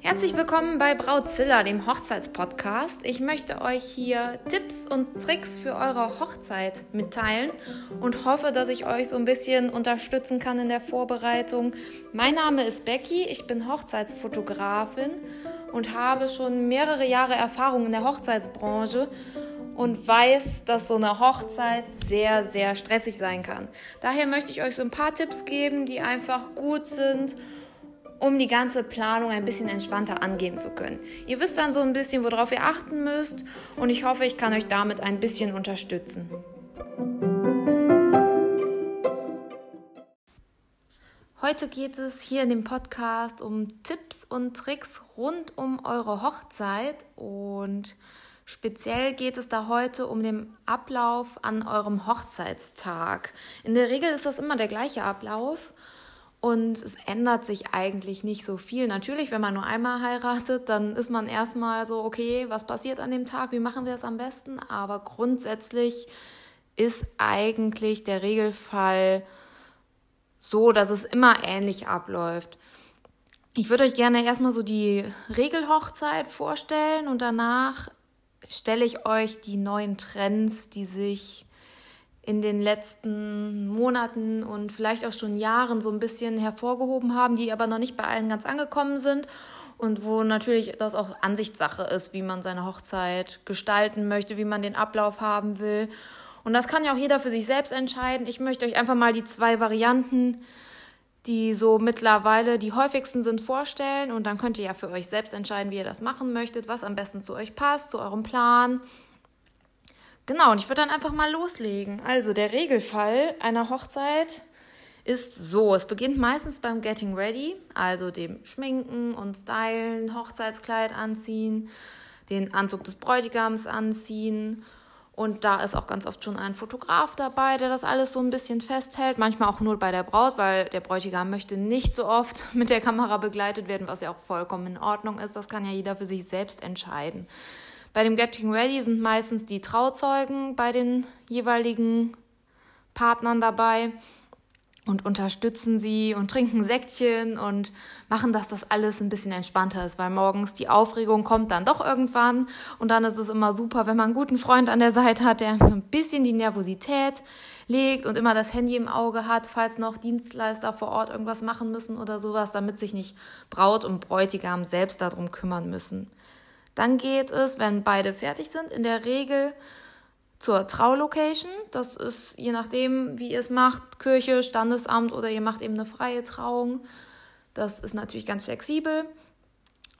Herzlich willkommen bei Brautzilla, dem Hochzeitspodcast. Ich möchte euch hier Tipps und Tricks für eure Hochzeit mitteilen und hoffe, dass ich euch so ein bisschen unterstützen kann in der Vorbereitung. Mein Name ist Becky, ich bin Hochzeitsfotografin und habe schon mehrere Jahre Erfahrung in der Hochzeitsbranche und weiß, dass so eine Hochzeit sehr, sehr stressig sein kann. Daher möchte ich euch so ein paar Tipps geben, die einfach gut sind um die ganze Planung ein bisschen entspannter angehen zu können. Ihr wisst dann so ein bisschen, worauf ihr achten müsst und ich hoffe, ich kann euch damit ein bisschen unterstützen. Heute geht es hier in dem Podcast um Tipps und Tricks rund um eure Hochzeit und speziell geht es da heute um den Ablauf an eurem Hochzeitstag. In der Regel ist das immer der gleiche Ablauf und es ändert sich eigentlich nicht so viel. Natürlich, wenn man nur einmal heiratet, dann ist man erstmal so, okay, was passiert an dem Tag, wie machen wir es am besten? Aber grundsätzlich ist eigentlich der Regelfall so, dass es immer ähnlich abläuft. Ich würde euch gerne erstmal so die Regelhochzeit vorstellen und danach stelle ich euch die neuen Trends, die sich in den letzten Monaten und vielleicht auch schon Jahren so ein bisschen hervorgehoben haben, die aber noch nicht bei allen ganz angekommen sind und wo natürlich das auch Ansichtssache ist, wie man seine Hochzeit gestalten möchte, wie man den Ablauf haben will. Und das kann ja auch jeder für sich selbst entscheiden. Ich möchte euch einfach mal die zwei Varianten, die so mittlerweile die häufigsten sind, vorstellen und dann könnt ihr ja für euch selbst entscheiden, wie ihr das machen möchtet, was am besten zu euch passt, zu eurem Plan Genau, und ich würde dann einfach mal loslegen. Also der Regelfall einer Hochzeit ist so, es beginnt meistens beim Getting Ready, also dem Schminken und Stylen, Hochzeitskleid anziehen, den Anzug des Bräutigams anziehen. Und da ist auch ganz oft schon ein Fotograf dabei, der das alles so ein bisschen festhält. Manchmal auch nur bei der Braut, weil der Bräutigam möchte nicht so oft mit der Kamera begleitet werden, was ja auch vollkommen in Ordnung ist. Das kann ja jeder für sich selbst entscheiden. Bei dem Getting Ready sind meistens die Trauzeugen bei den jeweiligen Partnern dabei und unterstützen sie und trinken Säckchen und machen, dass das alles ein bisschen entspannter ist, weil morgens die Aufregung kommt dann doch irgendwann und dann ist es immer super, wenn man einen guten Freund an der Seite hat, der so ein bisschen die Nervosität legt und immer das Handy im Auge hat, falls noch Dienstleister vor Ort irgendwas machen müssen oder sowas, damit sich nicht Braut und Bräutigam selbst darum kümmern müssen. Dann geht es, wenn beide fertig sind, in der Regel zur Traulocation. Das ist je nachdem, wie ihr es macht, Kirche, Standesamt oder ihr macht eben eine freie Trauung. Das ist natürlich ganz flexibel.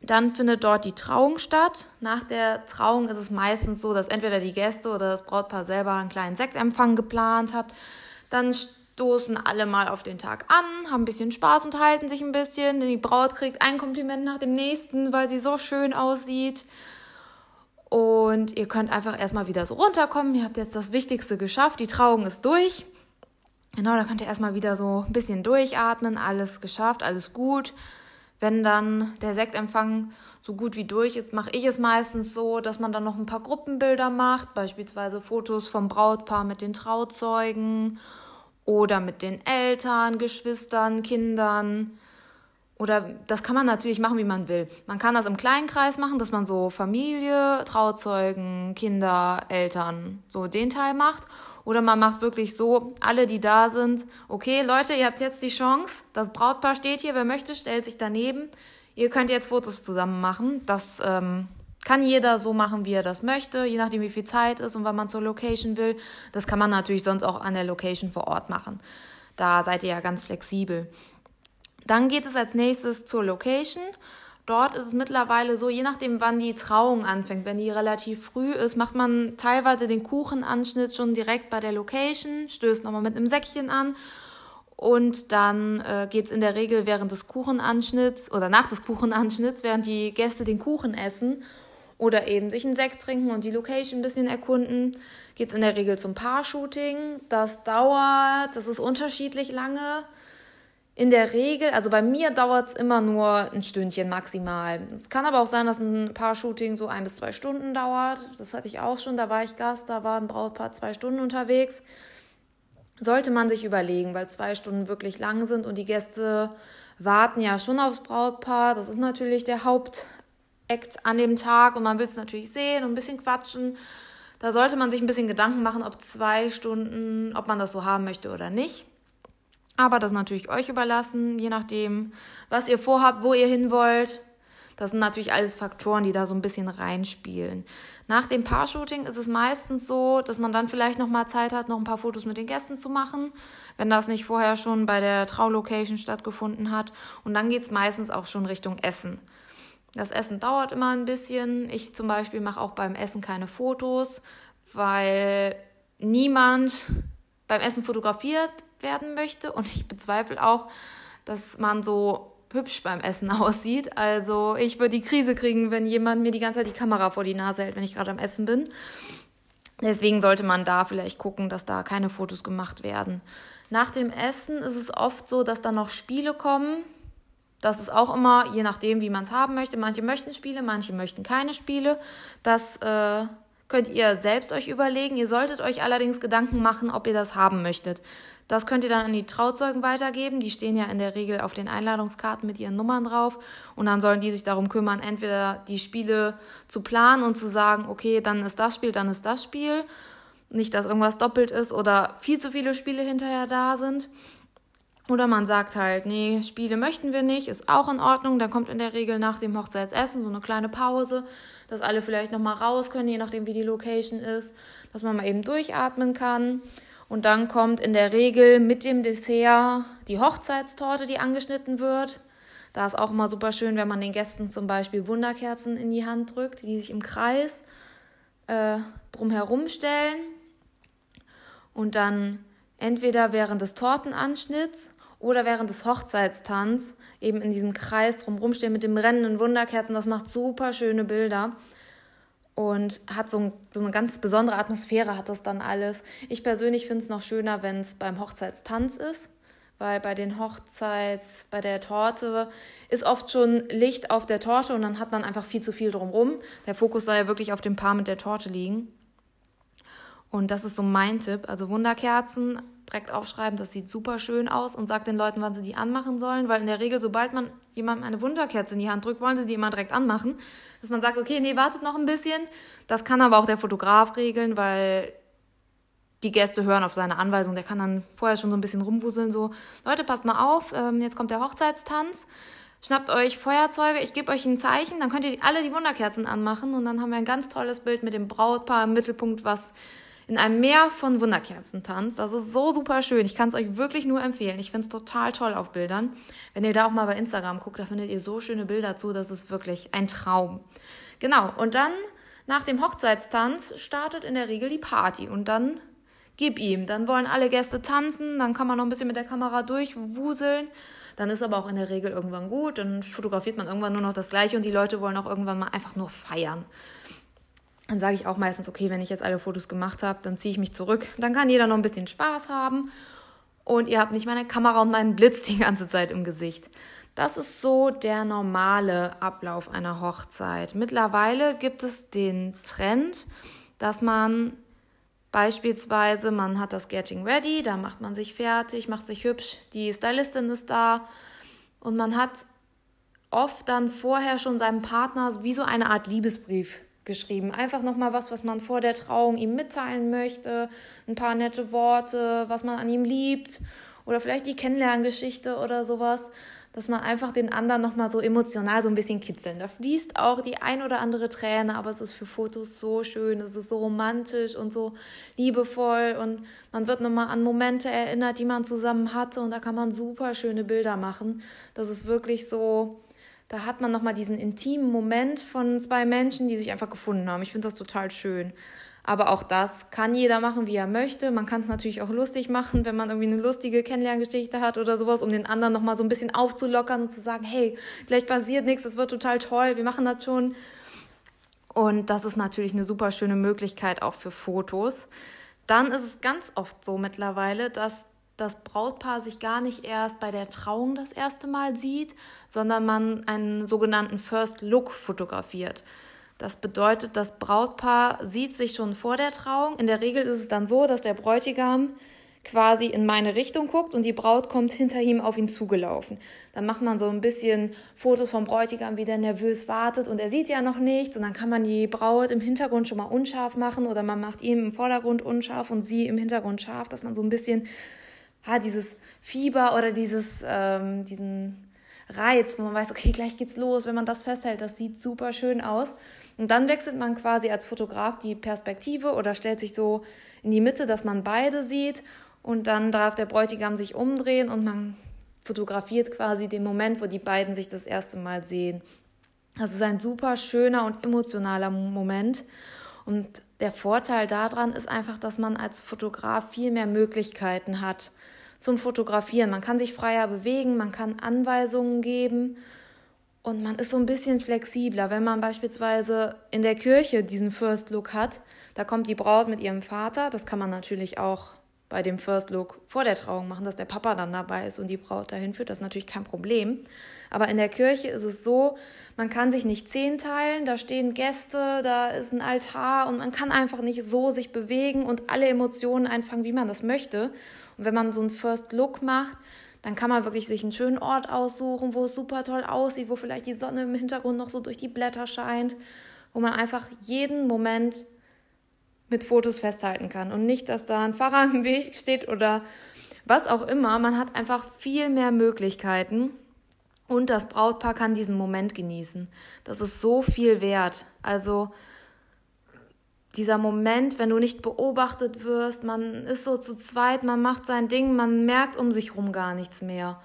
Dann findet dort die Trauung statt. Nach der Trauung ist es meistens so, dass entweder die Gäste oder das Brautpaar selber einen kleinen Sektempfang geplant hat. Dann stoßen alle mal auf den Tag an, haben ein bisschen Spaß, und halten sich ein bisschen. Die Braut kriegt ein Kompliment nach dem nächsten, weil sie so schön aussieht. Und ihr könnt einfach erstmal wieder so runterkommen. Ihr habt jetzt das Wichtigste geschafft. Die Trauung ist durch. Genau, da könnt ihr erstmal wieder so ein bisschen durchatmen. Alles geschafft, alles gut. Wenn dann der Sektempfang so gut wie durch ist, mache ich es meistens so, dass man dann noch ein paar Gruppenbilder macht, beispielsweise Fotos vom Brautpaar mit den Trauzeugen oder mit den Eltern, Geschwistern, Kindern. Oder das kann man natürlich machen, wie man will. Man kann das im kleinen Kreis machen, dass man so Familie, Trauzeugen, Kinder, Eltern, so den Teil macht. Oder man macht wirklich so, alle, die da sind, okay, Leute, ihr habt jetzt die Chance, das Brautpaar steht hier, wer möchte, stellt sich daneben. Ihr könnt jetzt Fotos zusammen machen. Das ähm, kann jeder so machen, wie er das möchte, je nachdem, wie viel Zeit ist und wann man zur Location will. Das kann man natürlich sonst auch an der Location vor Ort machen. Da seid ihr ja ganz flexibel. Dann geht es als nächstes zur Location. Dort ist es mittlerweile so, je nachdem, wann die Trauung anfängt, wenn die relativ früh ist, macht man teilweise den Kuchenanschnitt schon direkt bei der Location, stößt nochmal mit einem Säckchen an und dann äh, geht es in der Regel während des Kuchenanschnitts oder nach des Kuchenanschnitts, während die Gäste den Kuchen essen oder eben sich einen Sekt trinken und die Location ein bisschen erkunden. Geht es in der Regel zum Paar-Shooting. Das dauert, das ist unterschiedlich lange. In der Regel, also bei mir dauert es immer nur ein Stündchen maximal. Es kann aber auch sein, dass ein Paar-Shooting so ein bis zwei Stunden dauert. Das hatte ich auch schon, da war ich Gast, da war ein Brautpaar zwei Stunden unterwegs. sollte man sich überlegen, weil zwei Stunden wirklich lang sind und die Gäste warten ja schon aufs Brautpaar. Das ist natürlich der Hauptakt an dem Tag und man will es natürlich sehen und ein bisschen quatschen. Da sollte man sich ein bisschen Gedanken machen, ob zwei Stunden, ob man das so haben möchte oder nicht. Aber das ist natürlich euch überlassen, je nachdem, was ihr vorhabt, wo ihr hin wollt. Das sind natürlich alles Faktoren, die da so ein bisschen reinspielen. Nach dem Paar-Shooting ist es meistens so, dass man dann vielleicht noch mal Zeit hat, noch ein paar Fotos mit den Gästen zu machen, wenn das nicht vorher schon bei der Traulocation stattgefunden hat. Und dann geht es meistens auch schon Richtung Essen. Das Essen dauert immer ein bisschen. Ich zum Beispiel mache auch beim Essen keine Fotos, weil niemand beim Essen fotografiert werden möchte. Und ich bezweifle auch, dass man so hübsch beim Essen aussieht. Also ich würde die Krise kriegen, wenn jemand mir die ganze Zeit die Kamera vor die Nase hält, wenn ich gerade am Essen bin. Deswegen sollte man da vielleicht gucken, dass da keine Fotos gemacht werden. Nach dem Essen ist es oft so, dass dann noch Spiele kommen. Das ist auch immer, je nachdem, wie man es haben möchte. Manche möchten Spiele, manche möchten keine Spiele. Das äh, könnt ihr selbst euch überlegen. Ihr solltet euch allerdings Gedanken machen, ob ihr das haben möchtet. Das könnt ihr dann an die Trauzeugen weitergeben. Die stehen ja in der Regel auf den Einladungskarten mit ihren Nummern drauf. Und dann sollen die sich darum kümmern, entweder die Spiele zu planen und zu sagen, okay, dann ist das Spiel, dann ist das Spiel. Nicht, dass irgendwas doppelt ist oder viel zu viele Spiele hinterher da sind. Oder man sagt halt, nee, Spiele möchten wir nicht, ist auch in Ordnung. Dann kommt in der Regel nach dem Hochzeitsessen so eine kleine Pause, dass alle vielleicht nochmal raus können, je nachdem wie die Location ist, dass man mal eben durchatmen kann. Und dann kommt in der Regel mit dem Dessert die Hochzeitstorte, die angeschnitten wird. Da ist auch immer super schön, wenn man den Gästen zum Beispiel Wunderkerzen in die Hand drückt, die sich im Kreis äh, drumherum stellen. Und dann entweder während des Tortenanschnitts oder während des Hochzeitstanz eben in diesem Kreis drumherum stehen mit den brennenden Wunderkerzen. Das macht super schöne Bilder und hat so, ein, so, eine ganz besondere Atmosphäre, hat das dann alles. Ich persönlich finde es noch schöner, wenn es beim Hochzeitstanz ist, weil bei den Hochzeits, bei der Torte ist oft schon Licht auf der Torte und dann hat man einfach viel zu viel drumrum. Der Fokus soll ja wirklich auf dem Paar mit der Torte liegen. Und das ist so mein Tipp. Also Wunderkerzen direkt aufschreiben, das sieht super schön aus und sagt den Leuten, wann sie die anmachen sollen, weil in der Regel, sobald man jemandem eine Wunderkerze in die Hand drückt, wollen sie die immer direkt anmachen. Dass man sagt, okay, nee, wartet noch ein bisschen. Das kann aber auch der Fotograf regeln, weil die Gäste hören auf seine Anweisung. Der kann dann vorher schon so ein bisschen rumwuseln, so, Leute, passt mal auf, ähm, jetzt kommt der Hochzeitstanz. Schnappt euch Feuerzeuge, ich gebe euch ein Zeichen, dann könnt ihr alle die Wunderkerzen anmachen und dann haben wir ein ganz tolles Bild mit dem Brautpaar im Mittelpunkt, was in einem Meer von Wunderkerzen tanzt. Das ist so super schön. Ich kann es euch wirklich nur empfehlen. Ich finde es total toll auf Bildern. Wenn ihr da auch mal bei Instagram guckt, da findet ihr so schöne Bilder zu. Das ist wirklich ein Traum. Genau. Und dann nach dem Hochzeitstanz startet in der Regel die Party und dann gib ihm. Dann wollen alle Gäste tanzen, dann kann man noch ein bisschen mit der Kamera durchwuseln. Dann ist aber auch in der Regel irgendwann gut. Dann fotografiert man irgendwann nur noch das Gleiche und die Leute wollen auch irgendwann mal einfach nur feiern dann sage ich auch meistens, okay, wenn ich jetzt alle Fotos gemacht habe, dann ziehe ich mich zurück. Dann kann jeder noch ein bisschen Spaß haben und ihr habt nicht meine Kamera und meinen Blitz die ganze Zeit im Gesicht. Das ist so der normale Ablauf einer Hochzeit. Mittlerweile gibt es den Trend, dass man beispielsweise, man hat das Getting Ready, da macht man sich fertig, macht sich hübsch, die Stylistin ist da und man hat oft dann vorher schon seinem Partner wie so eine Art Liebesbrief geschrieben. Einfach nochmal was, was man vor der Trauung ihm mitteilen möchte, ein paar nette Worte, was man an ihm liebt oder vielleicht die Kennenlerngeschichte oder sowas, dass man einfach den anderen nochmal so emotional so ein bisschen kitzeln. Da fließt auch die ein oder andere Träne, aber es ist für Fotos so schön, es ist so romantisch und so liebevoll und man wird nochmal an Momente erinnert, die man zusammen hatte und da kann man super schöne Bilder machen. Das ist wirklich so, da hat man nochmal diesen intimen Moment von zwei Menschen, die sich einfach gefunden haben. Ich finde das total schön. Aber auch das kann jeder machen, wie er möchte. Man kann es natürlich auch lustig machen, wenn man irgendwie eine lustige Kennenlerngeschichte hat oder sowas, um den anderen nochmal so ein bisschen aufzulockern und zu sagen, hey, gleich passiert nichts, es wird total toll, wir machen das schon. Und das ist natürlich eine super schöne Möglichkeit auch für Fotos. Dann ist es ganz oft so mittlerweile, dass das Brautpaar sich gar nicht erst bei der Trauung das erste Mal sieht, sondern man einen sogenannten First Look fotografiert. Das bedeutet, das Brautpaar sieht sich schon vor der Trauung. In der Regel ist es dann so, dass der Bräutigam quasi in meine Richtung guckt und die Braut kommt hinter ihm auf ihn zugelaufen. Dann macht man so ein bisschen Fotos vom Bräutigam, wie der nervös wartet und er sieht ja noch nichts und dann kann man die Braut im Hintergrund schon mal unscharf machen oder man macht ihn im Vordergrund unscharf und sie im Hintergrund scharf, dass man so ein bisschen ha, dieses Fieber oder dieses, ähm, diesen Reiz, wo man weiß, okay, gleich geht's los, wenn man das festhält, das sieht super schön aus. Und dann wechselt man quasi als Fotograf die Perspektive oder stellt sich so in die Mitte, dass man beide sieht und dann darf der Bräutigam sich umdrehen und man fotografiert quasi den Moment, wo die beiden sich das erste Mal sehen. Das ist ein super schöner und emotionaler Moment. Und der Vorteil daran ist einfach, dass man als Fotograf viel mehr Möglichkeiten hat zum Fotografieren. Man kann sich freier bewegen, man kann Anweisungen geben und man ist so ein bisschen flexibler. Wenn man beispielsweise in der Kirche diesen First Look hat, da kommt die Braut mit ihrem Vater, das kann man natürlich auch bei dem First Look vor der Trauung machen, dass der Papa dann dabei ist und die Braut dahin führt. Das ist natürlich kein Problem. Aber in der Kirche ist es so, man kann sich nicht zehn teilen, da stehen Gäste, da ist ein Altar und man kann einfach nicht so sich bewegen und alle Emotionen einfangen, wie man das möchte. Und wenn man so einen First Look macht, dann kann man wirklich sich einen schönen Ort aussuchen, wo es super toll aussieht, wo vielleicht die Sonne im Hintergrund noch so durch die Blätter scheint, wo man einfach jeden Moment mit Fotos festhalten kann und nicht, dass da ein Pfarrer im Weg steht oder was auch immer. Man hat einfach viel mehr Möglichkeiten und das Brautpaar kann diesen Moment genießen. Das ist so viel wert. Also dieser Moment, wenn du nicht beobachtet wirst, man ist so zu zweit, man macht sein Ding, man merkt um sich rum gar nichts mehr.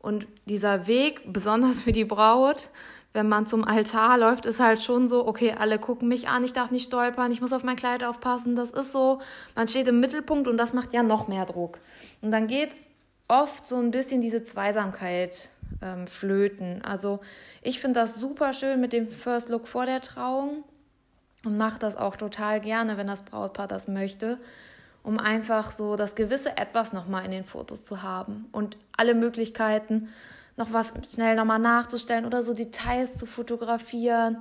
Und dieser Weg, besonders für die Braut, wenn man zum Altar läuft, ist halt schon so, okay, alle gucken mich an, ich darf nicht stolpern, ich muss auf mein Kleid aufpassen. Das ist so, man steht im Mittelpunkt und das macht ja noch mehr Druck. Und dann geht oft so ein bisschen diese Zweisamkeit ähm, flöten. Also ich finde das super schön mit dem First Look vor der Trauung und mache das auch total gerne, wenn das Brautpaar das möchte, um einfach so das gewisse Etwas nochmal in den Fotos zu haben und alle Möglichkeiten noch was schnell nochmal nachzustellen oder so Details zu fotografieren.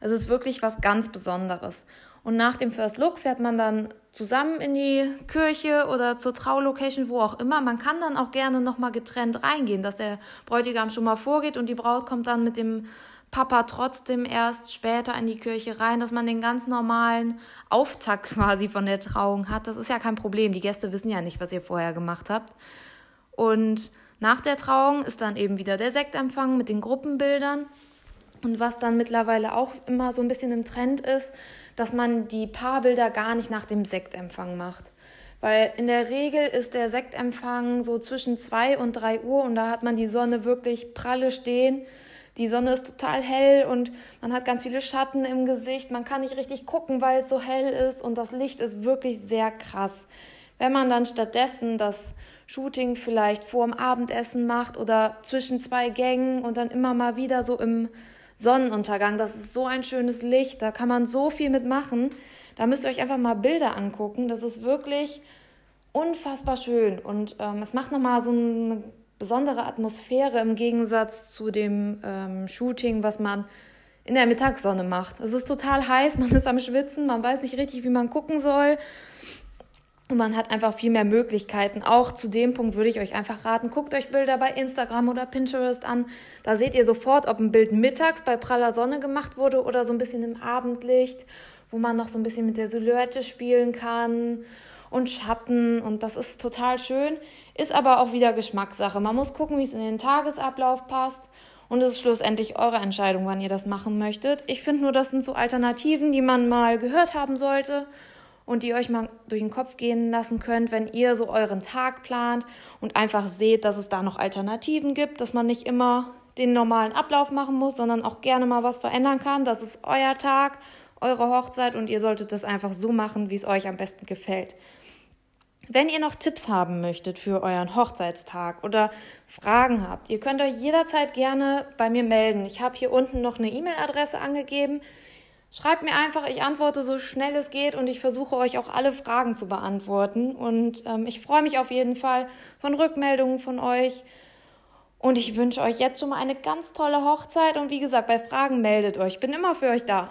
Es ist wirklich was ganz Besonderes. Und nach dem First Look fährt man dann zusammen in die Kirche oder zur Traulocation, wo auch immer. Man kann dann auch gerne nochmal getrennt reingehen, dass der Bräutigam schon mal vorgeht und die Braut kommt dann mit dem Papa trotzdem erst später in die Kirche rein, dass man den ganz normalen Auftakt quasi von der Trauung hat. Das ist ja kein Problem. Die Gäste wissen ja nicht, was ihr vorher gemacht habt. Und nach der Trauung ist dann eben wieder der Sektempfang mit den Gruppenbildern. Und was dann mittlerweile auch immer so ein bisschen im Trend ist, dass man die Paarbilder gar nicht nach dem Sektempfang macht. Weil in der Regel ist der Sektempfang so zwischen 2 und 3 Uhr und da hat man die Sonne wirklich pralle stehen. Die Sonne ist total hell und man hat ganz viele Schatten im Gesicht. Man kann nicht richtig gucken, weil es so hell ist und das Licht ist wirklich sehr krass. Wenn man dann stattdessen das Shooting vielleicht vor dem Abendessen macht oder zwischen zwei Gängen und dann immer mal wieder so im Sonnenuntergang, das ist so ein schönes Licht, da kann man so viel mitmachen. Da müsst ihr euch einfach mal Bilder angucken. Das ist wirklich unfassbar schön und ähm, es macht nochmal so eine besondere Atmosphäre im Gegensatz zu dem ähm, Shooting, was man in der Mittagssonne macht. Es ist total heiß, man ist am Schwitzen, man weiß nicht richtig, wie man gucken soll. Und man hat einfach viel mehr Möglichkeiten. Auch zu dem Punkt würde ich euch einfach raten, guckt euch Bilder bei Instagram oder Pinterest an. Da seht ihr sofort, ob ein Bild mittags bei praller Sonne gemacht wurde oder so ein bisschen im Abendlicht, wo man noch so ein bisschen mit der Silhouette spielen kann und Schatten. Und das ist total schön. Ist aber auch wieder Geschmackssache. Man muss gucken, wie es in den Tagesablauf passt. Und es ist schlussendlich eure Entscheidung, wann ihr das machen möchtet. Ich finde nur, das sind so Alternativen, die man mal gehört haben sollte und die euch mal durch den Kopf gehen lassen könnt, wenn ihr so euren Tag plant und einfach seht, dass es da noch Alternativen gibt, dass man nicht immer den normalen Ablauf machen muss, sondern auch gerne mal was verändern kann. Das ist euer Tag, eure Hochzeit und ihr solltet das einfach so machen, wie es euch am besten gefällt. Wenn ihr noch Tipps haben möchtet für euren Hochzeitstag oder Fragen habt, ihr könnt euch jederzeit gerne bei mir melden. Ich habe hier unten noch eine E-Mail-Adresse angegeben. Schreibt mir einfach, ich antworte so schnell es geht und ich versuche euch auch alle Fragen zu beantworten. Und ähm, ich freue mich auf jeden Fall von Rückmeldungen von euch. Und ich wünsche euch jetzt schon mal eine ganz tolle Hochzeit. Und wie gesagt, bei Fragen meldet euch. Ich bin immer für euch da.